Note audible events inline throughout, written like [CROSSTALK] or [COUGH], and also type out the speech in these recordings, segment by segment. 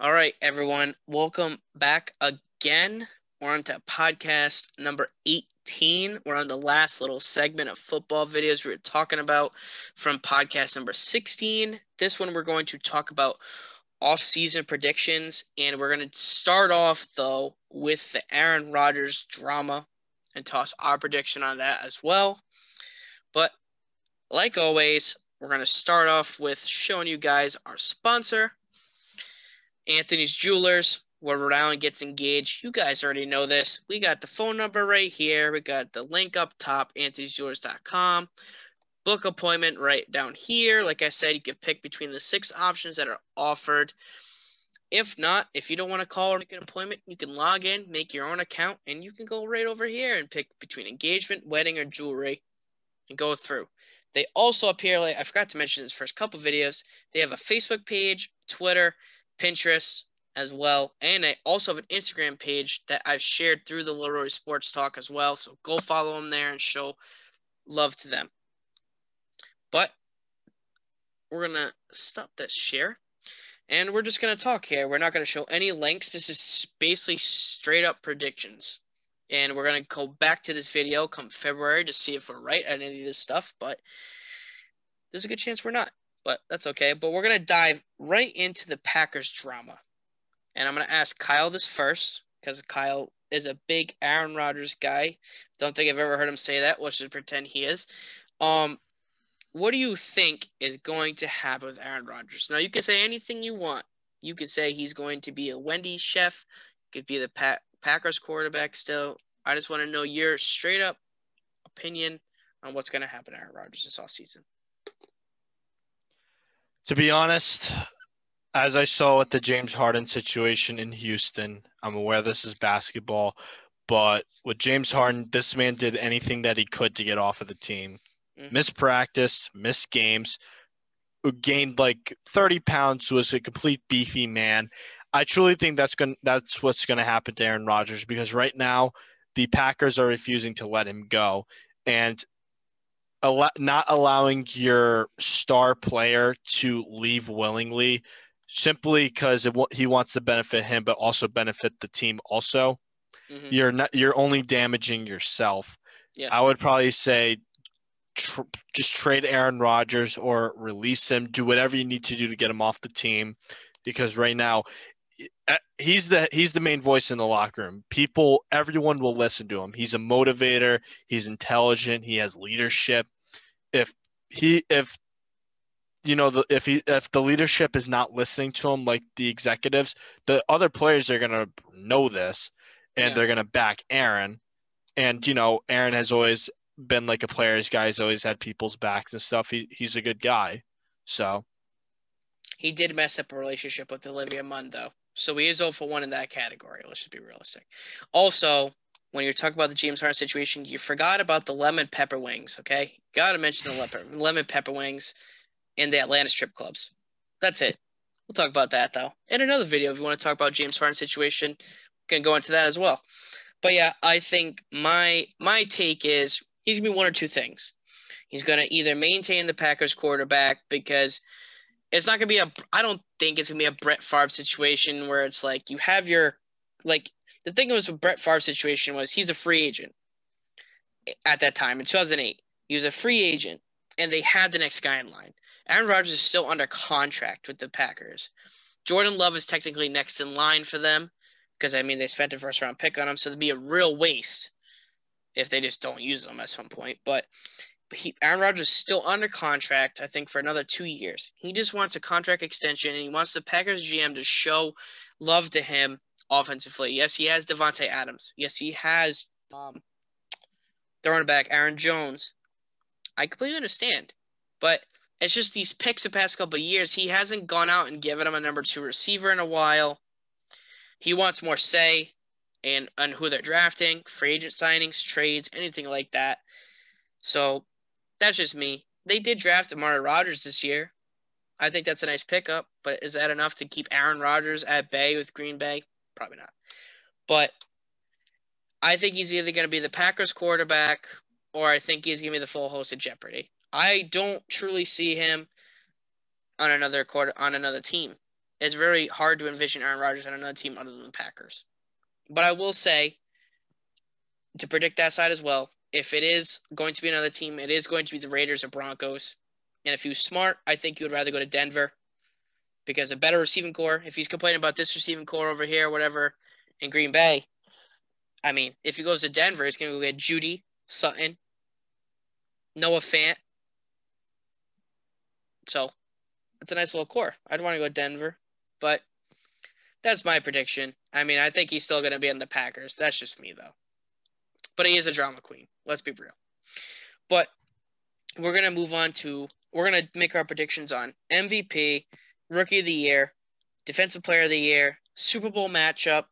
All right, everyone. Welcome back again. We're on to podcast number 18. We're on the last little segment of football videos we were talking about from podcast number 16. This one, we're going to talk about off-season predictions, and we're going to start off, though, with the Aaron Rodgers drama and toss our prediction on that as well. But like always, we're going to start off with showing you guys our sponsor, Anthony's Jewelers, where Rhode Island gets engaged. You guys already know this. We got the phone number right here. We got the link up top, anthonysjewelers.com. Book appointment right down here. Like I said, you can pick between the six options that are offered. If not, if you don't want to call or make an appointment, you can log in, make your own account, and you can go right over here and pick between engagement, wedding, or jewelry and go through. They also appear, like I forgot to mention in this first couple videos, they have a Facebook page, Twitter, Pinterest as well. And I also have an Instagram page that I've shared through the Leroy Sports Talk as well. So go follow them there and show love to them. But we're going to stop this share. And we're just going to talk here. We're not going to show any links. This is basically straight up predictions. And we're going to go back to this video come February to see if we're right at any of this stuff. But there's a good chance we're not but that's okay. But we're going to dive right into the Packers drama. And I'm going to ask Kyle this first because Kyle is a big Aaron Rodgers guy. Don't think I've ever heard him say that. Let's just pretend he is. Um, what do you think is going to happen with Aaron Rodgers? Now, you can say anything you want. You could say he's going to be a Wendy's chef, could be the pa- Packers quarterback still. I just want to know your straight up opinion on what's going to happen to Aaron Rodgers this offseason. To be honest, as I saw with the James Harden situation in Houston, I'm aware this is basketball, but with James Harden, this man did anything that he could to get off of the team. Mm-hmm. Missed practice, missed games, gained like 30 pounds, was a complete beefy man. I truly think that's going that's what's going to happen to Aaron Rodgers because right now the Packers are refusing to let him go. And not allowing your star player to leave willingly simply because he wants to benefit him but also benefit the team also mm-hmm. you're not you're only damaging yourself yeah. i would probably say tr- just trade aaron rodgers or release him do whatever you need to do to get him off the team because right now eh, he's the he's the main voice in the locker room. People, everyone will listen to him. He's a motivator. He's intelligent. He has leadership if he if you know the if he if the leadership is not listening to him like the executives, the other players are gonna know this and yeah. they're gonna back Aaron. And you know, Aaron has always been like a player's guy. He's always had people's backs and stuff. He he's a good guy. So he did mess up a relationship with Olivia Munn though. So he is 0 for 1 in that category. Let's just be realistic. Also, when you're talking about the James Harden situation, you forgot about the lemon pepper wings. Okay, got to mention the lemon lemon pepper wings and the Atlanta strip clubs. That's it. We'll talk about that though in another video. If you want to talk about James Harden situation, we can go into that as well. But yeah, I think my my take is he's gonna be one or two things. He's gonna either maintain the Packers quarterback because it's not gonna be a. I don't think it's gonna be a Brett Favre situation where it's like you have your like the thing was with Brett Favre's situation was he's a free agent at that time in 2008. He was a free agent, and they had the next guy in line. Aaron Rodgers is still under contract with the Packers. Jordan Love is technically next in line for them because I mean they spent a first round pick on him, so it'd be a real waste if they just don't use him at some point. But he, Aaron Rodgers is still under contract, I think, for another two years. He just wants a contract extension, and he wants the Packers GM to show love to him offensively. Yes, he has Davante Adams. Yes, he has um, throwing back Aaron Jones. I completely understand, but it's just these picks the past couple years. He hasn't gone out and given him a number two receiver in a while. He wants more say and on who they're drafting, free agent signings, trades, anything like that. So that's just me. They did draft Amari Rodgers this year. I think that's a nice pickup, but is that enough to keep Aaron Rodgers at bay with Green Bay? Probably not. But I think he's either going to be the Packers quarterback or I think he's going to be the full host of Jeopardy. I don't truly see him on another quarter on another team. it's very hard to envision Aaron Rodgers on another team other than the Packers. But I will say, to predict that side as well, if it is going to be another team, it is going to be the Raiders or Broncos. And if he was smart, I think you would rather go to Denver because a better receiving core. If he's complaining about this receiving core over here, whatever, in Green Bay, I mean, if he goes to Denver, he's going to go get Jeudy, Sutton, Noah Fant. So it's a nice little core. I'd want to go Denver, but that's my prediction. I mean, I think he's still going to be in the Packers. That's just me, though. But he is a drama queen. Let's be real. But we're going to move on to, we're going to make our predictions on MVP, Rookie of the Year, Defensive Player of the Year, Super Bowl matchup,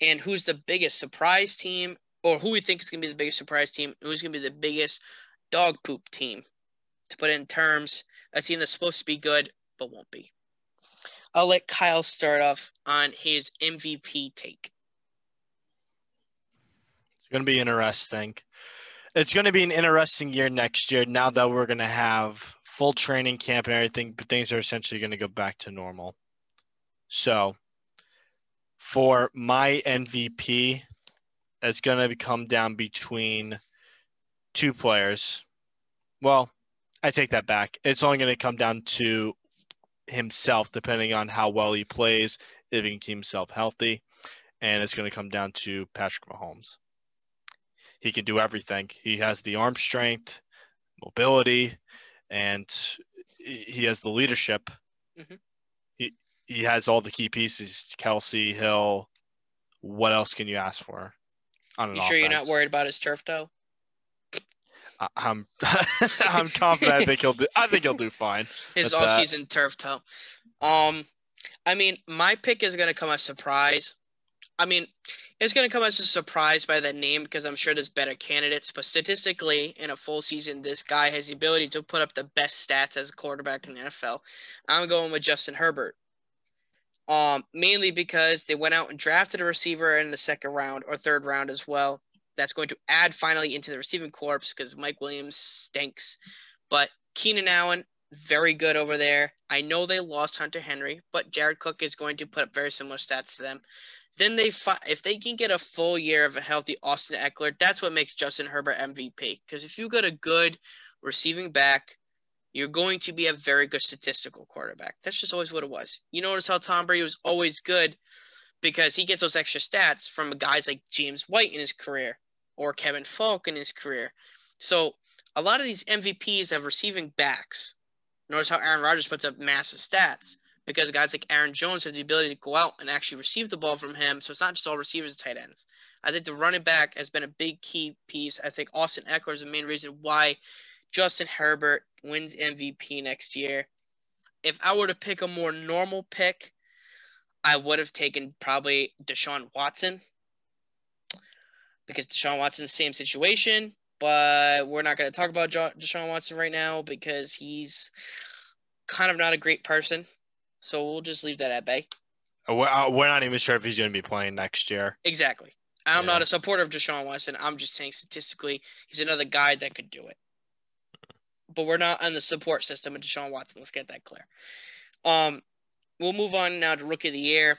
and who's the biggest surprise team, or who we think is going to be the biggest surprise team, who's going to be the biggest dog poop team. To put in terms, a team that's supposed to be good but won't be. I'll let Kyle start off on his MVP take. It's going to be interesting. It's going to be an interesting year next year now that we're going to have full training camp and everything, but things are essentially going to go back to normal. So, for my MVP, it's going to come down between two players. Well, I take that back. It's only going to come down to himself, depending on how well he plays, if he can keep himself healthy. And it's going to come down to Patrick Mahomes. He can do everything. He has the arm strength, mobility, and he has the leadership. Mm-hmm. He he has all the key pieces. Kelce, Hill. What else can you ask for? you sure offense? you're not worried about his turf toe? I'm [LAUGHS] I'm confident. I think he'll do. I think he'll do fine. [LAUGHS] His offseason turf toe. Um, I mean, my pick is gonna come as a surprise. I mean, it's gonna come as a surprise by that name because I'm sure there's better candidates. But statistically, in a full season, this guy has the ability to put up the best stats as a quarterback in the NFL. I'm going with Justin Herbert. Um, mainly because they went out and drafted a receiver in the second round or third round as well that's going to add finally into the receiving corps because Mike Williams stinks. But Keenan Allen, very good over there. I know they lost Hunter Henry, but Jared Cook is going to put up very similar stats to them. Then they fi- if they can get a full year of a healthy Austin Ekeler, that's what makes Justin Herbert MVP. Because if you get a good receiving back, you're going to be a very good statistical quarterback. That's just always what it was. You notice how Tom Brady was always good because he gets those extra stats from guys like James White in his career or Kevin Faulk in his career. So a lot of these MVPs have receiving backs. Notice how Aaron Rodgers puts up massive stats because guys like Aaron Jones have the ability to go out and actually receive the ball from him. So it's not just all receivers and tight ends. I think the running back has been a big key piece. I think Austin Ekeler is the main reason why Justin Herbert wins MVP next year. If I were to pick a more normal pick, I would have taken probably Deshaun Watson because Deshaun Watson's same situation. But we're not going to talk about Deshaun Watson right now because he's kind of not a great person. So we'll just leave that at bay. Uh, uh, we're not even sure if he's going to be playing next year. Exactly. I'm yeah. not a supporter of Deshaun Watson. I'm just saying statistically, he's another guy that could do it. But we're not on the support system of Deshaun Watson. Let's get that clear. Um, we'll move on now to Rookie of the Year.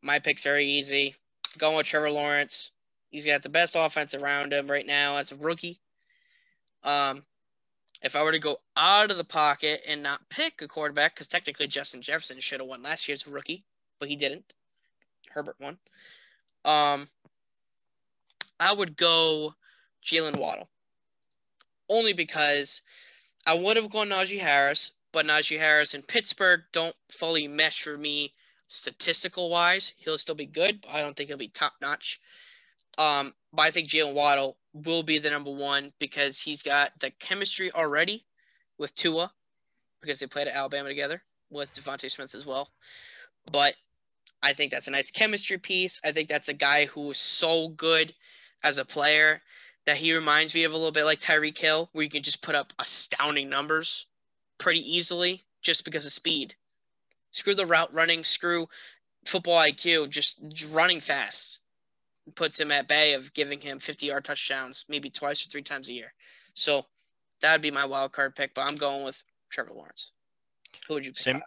My pick's very easy. Going with Trevor Lawrence. He's got the best offense around him right now as a rookie. Um, if I were to go out of the pocket and not pick a quarterback, because technically Justin Jefferson should have won last year's rookie, but he didn't. Herbert won. Um, I would go Jaylen Waddle, only because I would have gone Najee Harris, but Najee Harris and Pittsburgh don't fully mesh for me statistical wise. He'll still be good, but I don't think he'll be top notch. Um, but I think Jaylen Waddle will be the number one because he's got the chemistry already with Tua because they played at Alabama together with DeVonta Smith as well. But I think that's a nice chemistry piece. I think that's a guy who is so good as a player that he reminds me of a little bit like Tyreek Hill, where you can just put up astounding numbers pretty easily just because of speed. Screw the route running, screw football IQ, just running fast puts him at bay of giving him 50 yard touchdowns maybe twice or three times a year. So that would be my wild card pick, but I'm going with Trevor Lawrence. Who would you pick? Same,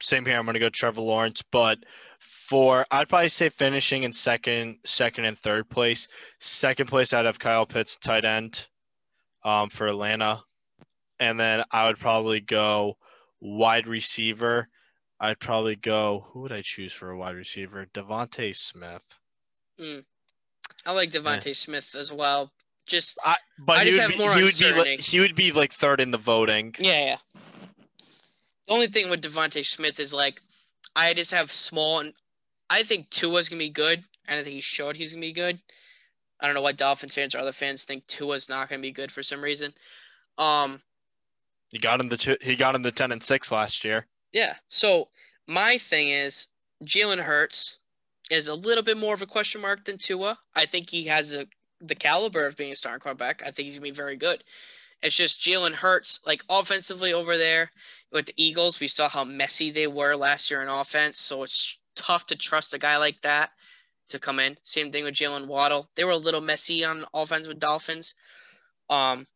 same here. I'm going to go Trevor Lawrence, but for I'd probably say finishing in second, second and third place. Second place, I'd have Kyle Pitts, tight end, um, for Atlanta, and then I would probably go wide receiver. I'd probably go. Who would I choose for a wide receiver? DeVonta Smith. Mm. I like DeVonta yeah. Smith as well. Just, I, but I just have be, more he would be like, he would be like third in the voting. Yeah, yeah. The only thing with DeVonta Smith is like, I just have small, and I think Tua's gonna be good, and I think he showed he's gonna be good. I don't know why Dolphins fans or other fans think Tua's not gonna be good for some reason. Um, he got in the two, he got in the ten and six last year. Yeah. So my thing is Jalen Hurts is a little bit more of a question mark than Tua. I think he has a, the caliber of being a starting quarterback. I think he's gonna be very good. It's just Jalen Hurts, like offensively over there with the Eagles. We saw how messy they were last year in offense, so it's tough to trust a guy like that to come in. Same thing with Jaylen Waddle. They were a little messy on offense with Dolphins. Um,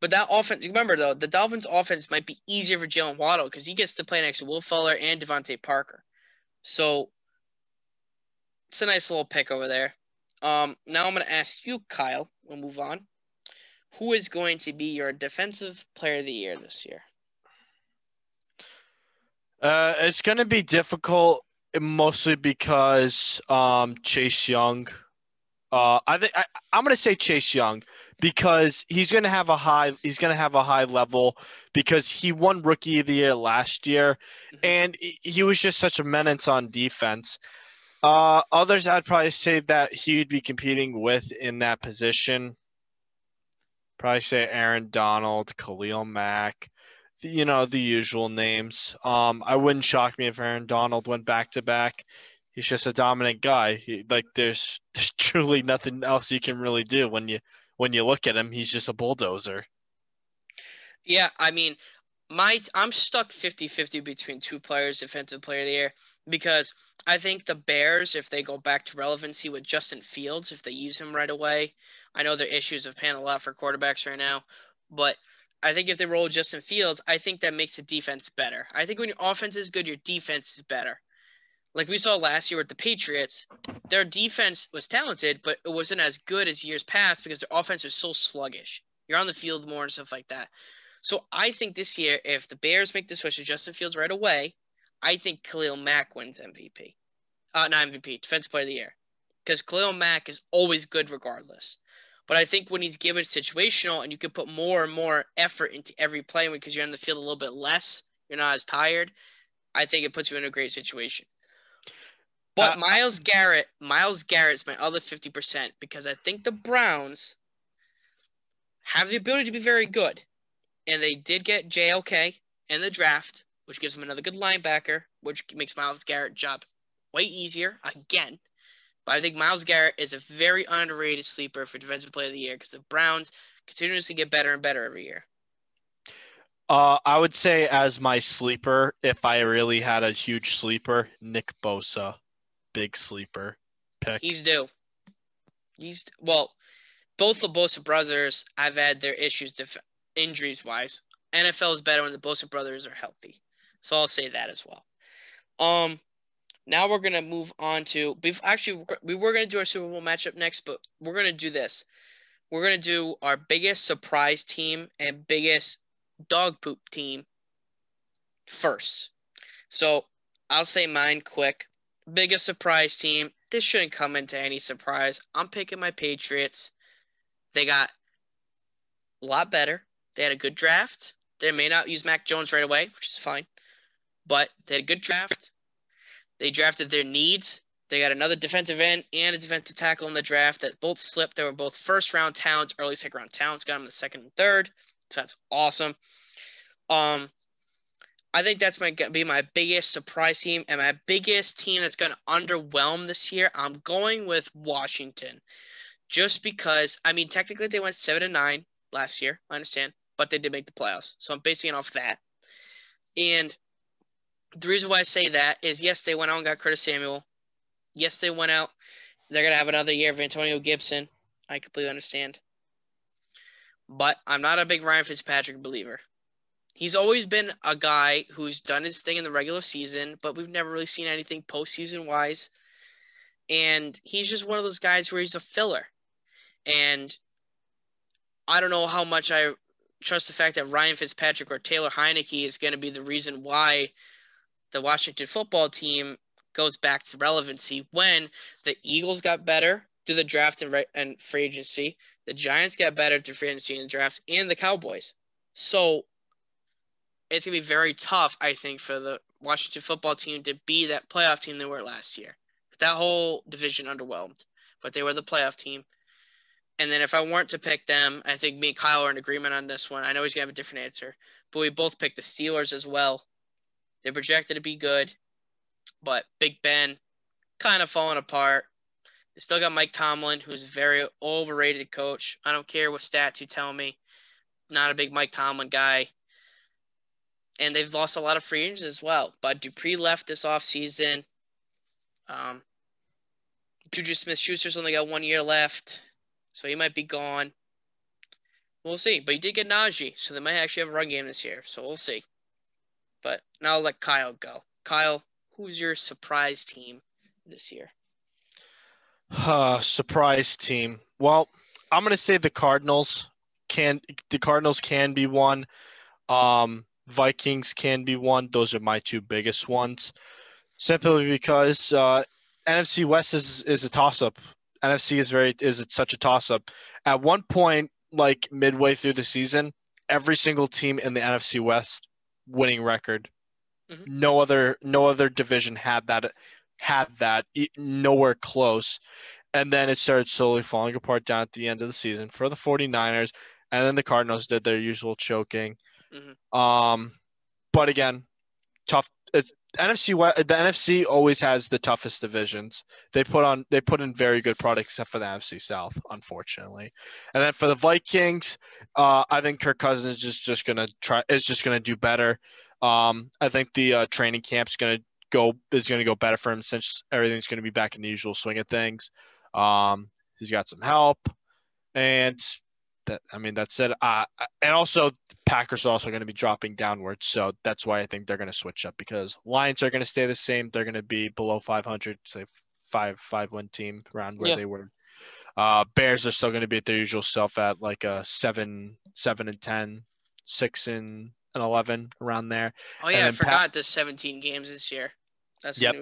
but that offense, remember though, the Dolphins' offense might be easier for Jaylen Waddle because he gets to play next to Will Fuller and DeVante Parker. So it's a nice little pick over there. Um, now I'm going to ask you, Kyle. We'll move on. Who is going to be your defensive player of the year this year? Uh, it's going to be difficult, mostly because um, Chase Young uh, I think I, am going to say Chase Young because he's going to have a high. He's going to have a high level because he won Rookie of the Year last year, mm-hmm. and he was just such a menace on defense. Uh, others, I'd probably say that he would be competing with in that position. Probably say Aaron Donald, Khalil Mack, you know the usual names. Um, I wouldn't shock me if Aaron Donald went back to back he's just a dominant guy. He, like there's [LAUGHS] there's truly nothing else you can really do when you when you look at him. He's just a bulldozer. Yeah, I mean, my I'm stuck 50-50 between two players, defensive player of the year, because I think the Bears, if they go back to relevancy with Justin Fields, if they use him right away, I know there are issues of paying a lot for quarterbacks right now, but I think if they roll Justin Fields, I think that makes the defense better. I think when your offense is good, your defense is better like we saw last year with the Patriots, their defense was talented, but it wasn't as good as years past because their offense was so sluggish. You're on the field more and stuff like that. So I think this year, if the Bears make the switch to Justin Fields right away, I think Khalil Mack wins MVP. Uh, not MVP, Defensive Player of the Year. Because Khalil Mack is always good regardless. But I think when he's given situational and you can put more and more effort into every play because you're on the field a little bit less, you're not as tired, I think it puts you in a great situation. But uh, Myles Garrett, Myles Garrett's my other 50% because I think the Browns have the ability to be very good. And they did get JOK in the draft, which gives him another good linebacker, which makes Myles Garrett's job way easier again. But I think Myles Garrett is a very underrated sleeper for Defensive Player of the Year because the Browns continuously get better and better every year. Uh, I would say as my sleeper, if I really had a huge sleeper, Nick Bosa big sleeper pick. He's due. He's well, both the Bosa brothers I've had their issues def- injuries wise. NFL is better when the Bosa brothers are healthy, so I'll say that as well. Um, now we're gonna move on to. Actually, we were gonna do our Super Bowl matchup next, but we're gonna do this. We're gonna do our biggest surprise team and biggest dog poop team first. So I'll say mine quick biggest surprise team. This shouldn't come into any surprise. I'm picking my Patriots. They got a lot better. They had a good draft. They may not use Mac Jones right away, which is fine. But they had a good draft. They drafted their needs. They got another defensive end and a defensive tackle in the draft that both slipped. They were both first round talents, early second round talents. Got them in the second and third. So that's awesome. Um, I think that's my be my biggest surprise team and my biggest team that's going to underwhelm this year. I'm going with Washington, just because I mean technically they went seven and nine last year. I understand, but they did make the playoffs, so I'm basing it off that. And the reason why I say that is yes, they went out and got Curtis Samuel. Yes, they went out. They're gonna have another year of Antonio Gibson. I completely understand. But I'm not a big Ryan Fitzpatrick believer. He's always been a guy who's done his thing in the regular season, but we've never really seen anything postseason wise. And he's just one of those guys where he's a filler. And I don't know how much I trust the fact that Ryan Fitzpatrick or Taylor Heinicke is going to be the reason why the Washington football team goes back to relevancy when the Eagles got better through the draft and, and free agency, the Giants got better through free agency and draft, and the Cowboys. So it's gonna be very tough, I think, for the Washington football team to be that playoff team they were last year. That whole division underwhelmed, but they were the playoff team. And then if I weren't to pick them, I think me and Kyle are in agreement on this one. I know he's gonna have a different answer, but we both picked the Steelers as well. They're projected to be good, but Big Ben kind of falling apart. They still got Mike Tomlin, who's a very overrated coach. I don't care what stats you tell me. Not a big Mike Tomlin guy and they've lost a lot of free agents as well. But Dupree left this offseason. Um, Juju Smith Schuster's only got one year left, so he might be gone. We'll see. But he did get Najee, so they might actually have a run game this year. So we'll see. But now I'll let Kyle go. Kyle, who's your surprise team this year? Uh, surprise team. Well, I'm gonna say the Cardinals can the Cardinals can be one. Um, Vikings can be one. Those are my two biggest ones, simply because uh, NFC West is is a toss up. NFC is very is such a toss up. At one point, like midway through the season, every single team in the NFC West winning record. Mm-hmm. No other no other division had that had that nowhere close. And then it started slowly falling apart down at the end of the season for the 49ers. And then the Cardinals did their usual choking. Mm-hmm. Um, but again, tough. It's, NFC the NFC always has the toughest divisions. They put on they put in very good products except for the NFC South, unfortunately. And then for the Vikings, uh, I think Kirk Cousins is just, just gonna try is just gonna do better. Um, I think the uh, training camp's gonna go is gonna go better for him since everything's gonna be back in the usual swing of things. Um, he's got some help, and that I mean that's it. Uh, and also Packers are also going to be dropping downwards, so that's why I think they're going to switch up because Lions are going to stay the same. They're going to be below 500, say five five win team around where yeah. they were. Uh, Bears are still going to be at their usual self at like a seven seven and 10, 6 and, and eleven around there. Oh yeah, I forgot pa- there's 17 games this year. That's yep.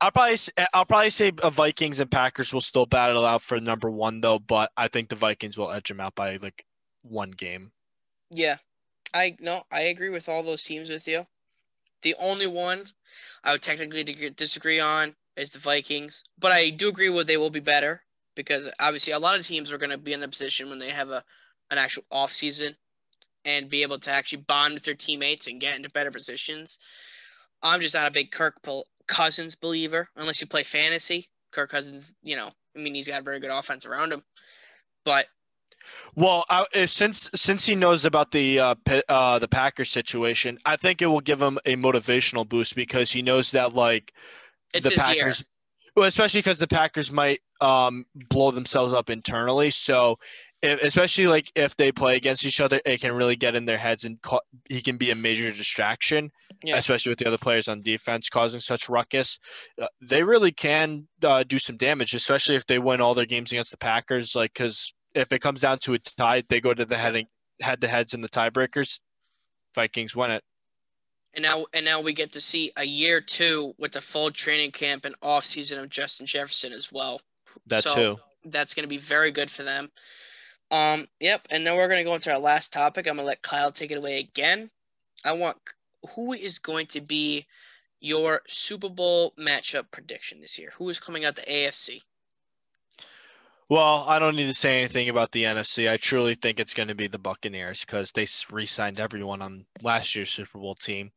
I'll probably eh, I'll probably say uh, Vikings and Packers will still battle out for number one though, but I think the Vikings will edge them out by like one game. Yeah, I no, I agree with all those teams with you. The only one I would technically disagree on is the Vikings, but I do agree with they will be better because obviously a lot of teams are going to be in the position when they have a an actual off season and be able to actually bond with their teammates and get into better positions. I'm just not a big Kirk Cousins believer unless you play fantasy. Kirk Cousins, you know, I mean, he's got a very good offense around him, but well, uh, since since he knows about the uh, uh, the Packers situation, I think it will give him a motivational boost because he knows that like it's the Packers, year. well, especially because the Packers might um, blow themselves up internally. So if, especially like if they play against each other, it can really get in their heads and ca- he can be a major distraction, yeah. especially with the other players on defense causing such ruckus. Uh, they really can uh, do some damage, especially if they win all their games against the Packers. Like, because if it comes down to a tie, they go to the heading head to heads in the tiebreakers. Vikings win it. And now, and now we get to see a year two with the full training camp and off season of Justin Jefferson as well. That so too. That's going to be very good for them. Um, yep. And now we're going to go into our last topic. I'm going to let Kyle take it away again. I want who is going to be your Super Bowl matchup prediction this year? Who is coming out the AFC? Well, I don't need to say anything about the NFC. I truly think it's going to be the Buccaneers because they re-signed everyone on last year's Super Bowl team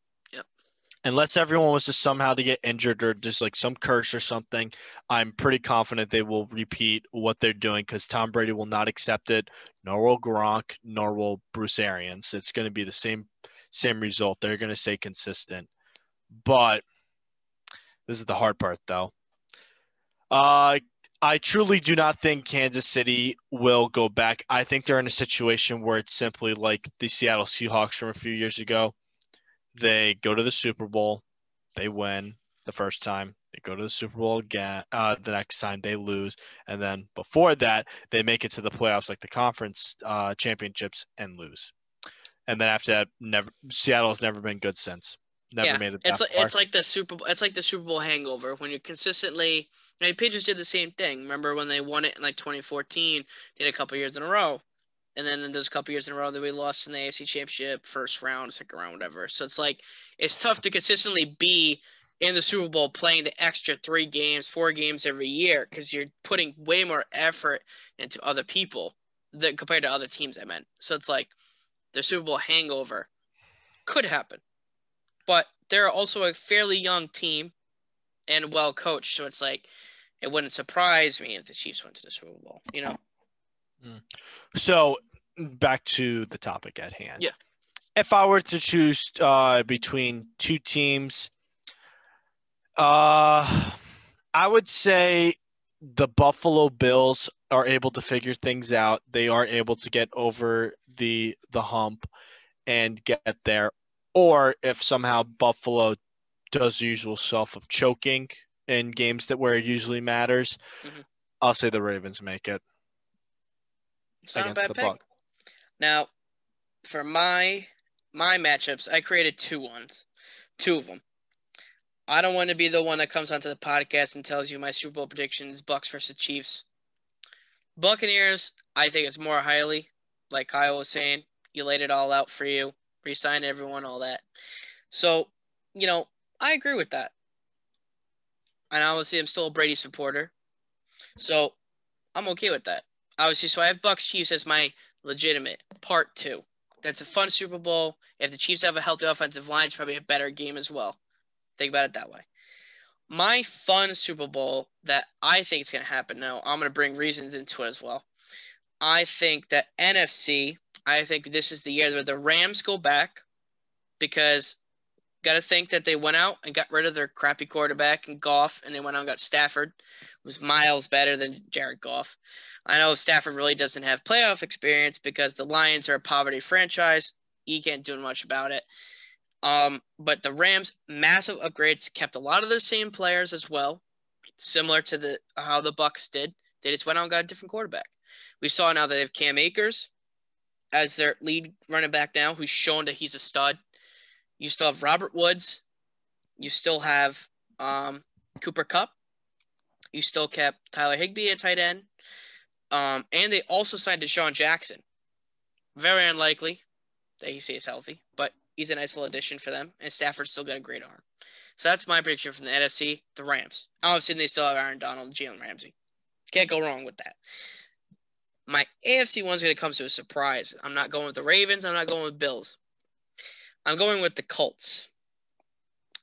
unless everyone was to somehow to get injured or just like some curse or something, I'm pretty confident they will repeat what they're doing because Tom Brady will not accept it, nor will Gronk, nor will Bruce Arians. It's going to be the same same result. They're going to stay consistent. But this is the hard part, though. Uh, I truly do not think Kansas City will go back. I think they're in a situation where it's simply like the Seattle Seahawks from a few years ago. They go to the Super Bowl, they win the first time, they go to the Super Bowl again. Uh, the next time they lose, and then before that, they make it to the playoffs, like the conference uh, championships, and lose. And then after that, never Seattle's never been good since. Never yeah, made it. it's like far. it's like the Super Bowl. It's like the Super Bowl hangover when you consistently. I mean, Patriots did the same thing. Remember when they won it in like 2014? They did a couple years in a row, and then there's a couple years in a row that we lost in the AFC Championship, first round, second round, whatever. So it's like it's tough to consistently be in the Super Bowl playing the extra three games, four games every year because you're putting way more effort into other people than compared to other teams. I meant. So it's like the Super Bowl hangover could happen, but they're also a fairly young team and well coached. So it's like it wouldn't surprise me if the Chiefs went to the Super Bowl. You know. Hmm. So back to the topic at hand. Yeah. If I were to choose uh, between two teams, uh, I would say the Buffalo Bills are able to figure things out. They are able to get over the the hump and get there. Or if somehow Buffalo does the usual self of choking in games that where it usually matters, Mhm. I'll say the Ravens make it It's against the. Buck. Now, for my my matchups, I created two ones, two of them. I don't want to be the one that comes onto the podcast and tells you my Super Bowl predictions: Bucks versus Chiefs. Buccaneers, I think it's more highly, like Kyle was saying. You laid it all out for you, re-signed everyone, all that. So, you know, I agree with that. And obviously, I'm still a Brady supporter, so I'm okay with that. Obviously, so I have Bucks Chiefs as my legitimate part two. That's a fun Super Bowl. If the Chiefs have a healthy offensive line, it's probably a better game as well. Think about it that way. My fun Super Bowl that I think is going to happen now, I'm going to bring reasons into it as well. I think that NFC, I think this is the year where the Rams go back because got to think that they went out and got rid of their crappy quarterback and Goff, and they went out and got Stafford, who's miles better than Jared Goff. I know Stafford really doesn't have playoff experience because the Lions are a poverty franchise. He can't do much about it. Um, but the Rams, massive upgrades, kept a lot of the same players as well, similar to the how the Bucks did. They just went out and got a different quarterback. We saw now that they have Cam Akers as their lead running back now, who's shown that he's a stud. You still have Robert Woods. You still have um, Cooper Kupp. You still kept Tyler Higbee at tight end. Um, and they also signed DeSean Jackson. Very unlikely that he stays healthy, but he's a nice little addition for them. And Stafford's still got a great arm. So that's my prediction from the NFC, the Rams. Obviously, they still have Aaron Donald Jalen Ramsey. Can't go wrong with that. My AFC one's going to come to a surprise. I'm not going with the Ravens. I'm not going with Bills. I'm going with the Colts.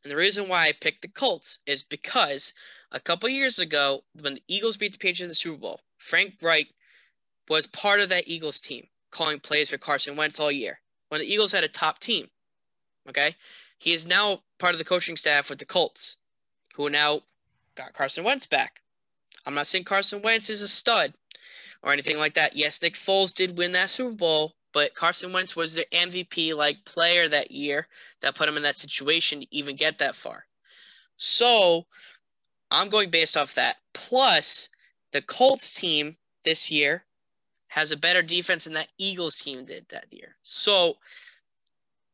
And the reason why I picked the Colts is because a couple years ago, when the Eagles beat the Patriots in the Super Bowl, Frank Reich was part of that Eagles team, calling plays for Carson Wentz all year. When the Eagles had a top team, okay, he is now part of the coaching staff with the Colts, who now got Carson Wentz back. I'm not saying Carson Wentz is a stud or anything like that. Yes, Nick Foles did win that Super Bowl, but Carson Wentz was their MVP like player that year that put him in that situation to even get that far. So I'm going based off that. Plus, the Colts team this year has a better defense than that Eagles team did that year. So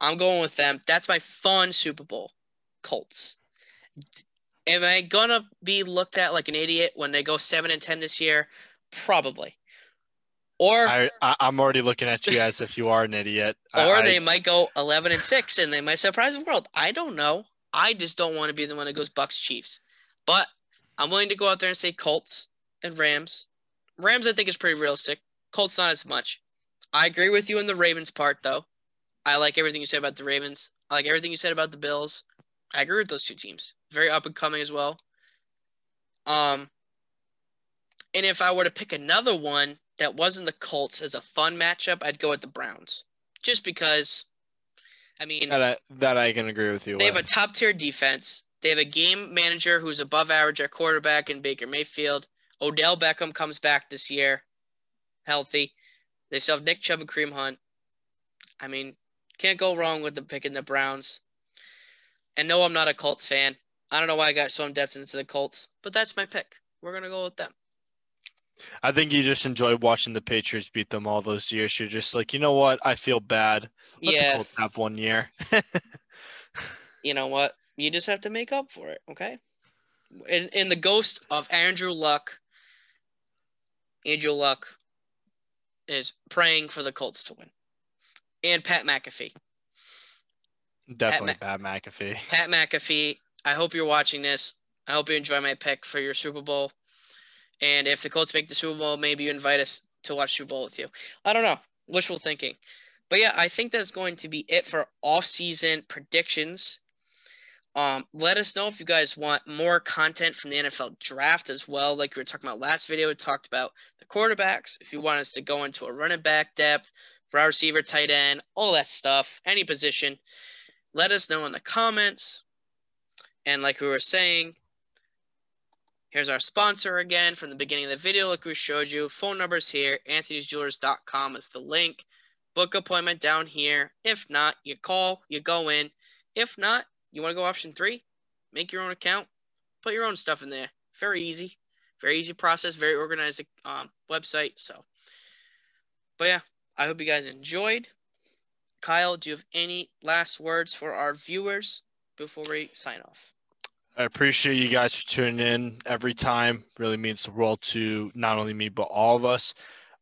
I'm going with them. That's my fun Super Bowl. Colts. Am I gonna be looked at like an idiot when they go seven and ten this year? Probably. Or I, I I'm already looking at you as if you are an idiot. Or I- they might go 11 and 6 and they might surprise the world. I don't know. I just don't want to be the one that goes Bucks Chiefs. But I'm willing to go out there and say Colts and Rams. Rams I think is pretty realistic. Colts not as much. I agree with you in the Ravens part though. I like everything you said about the Ravens. I like everything you said about the Bills. I agree with those two teams. Very up and coming as well. Um and if I were to pick another one that wasn't the Colts as a fun matchup, I'd go with the Browns. Just because I mean that I, that I can agree with you. they have a top tier defense. They have a game manager who's above average at quarterback in Baker Mayfield. Odell Beckham comes back this year, healthy. They still have Nick Chubb and Kareem Hunt. I mean, can't go wrong with the pick picking the Browns. And no, I'm not a Colts fan. I don't know why I got so in depth into the Colts, but that's my pick. We're gonna go with them. I think you just enjoy watching the Patriots beat them all those years. You're just like, you know what? I feel bad. Let yeah. the Colts have one year. [LAUGHS] you know what? You just have to make up for it, okay? In in the ghost of Andrew Luck, Andrew Luck is praying for the Colts to win. And Pat McAfee. Definitely Pat, Ma- Pat McAfee. Pat McAfee. I hope you're watching this. I hope you enjoy my pick for your Super Bowl. And if the Colts make the Super Bowl, maybe you invite us to watch Super Bowl with you. I don't know. Wishful thinking. But yeah, I think that's going to be it for off-season predictions. Um, let us know if you guys want more content from the NFL draft as well. Like we were talking about last video, we talked about the quarterbacks. If you want us to go into a running back depth, wide receiver, tight end, all that stuff, any position, let us know in the comments. And like we were saying, Here's our sponsor again from the beginning of the video, like we showed you. Phone numbers here. Anthony'sJewelers.com is the link. Book appointment down here. If not, you call, you go in. If not, you want to go option three, make your own account, put your own stuff in there. Very easy, very easy process, very organized um, website. So, but yeah, I hope you guys enjoyed. Kyle, do you have any last words for our viewers before we sign off? I appreciate you guys for tuning in every time. Really means the world to not only me but all of us.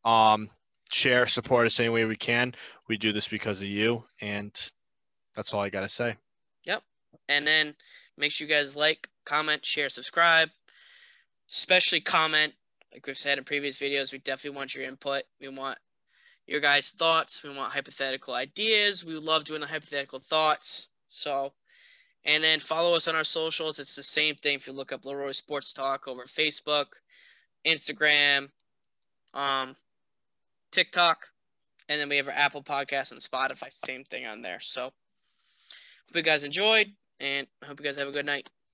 Um, share, support us any way we can. We do this because of you, and that's all I gotta say. Yep. And then make sure you guys like, comment, share, subscribe. Especially comment. Like we've said in previous videos, we definitely want your input. We want your guys' thoughts. We want hypothetical ideas. We love doing the hypothetical thoughts. So and then follow us on our socials. It's the same thing if you look up Leroy Sports Talk over Facebook, Instagram, um, TikTok, and then we have our Apple Podcast and Spotify. Same thing on there. So hope you guys enjoyed, and hope you guys have a good night.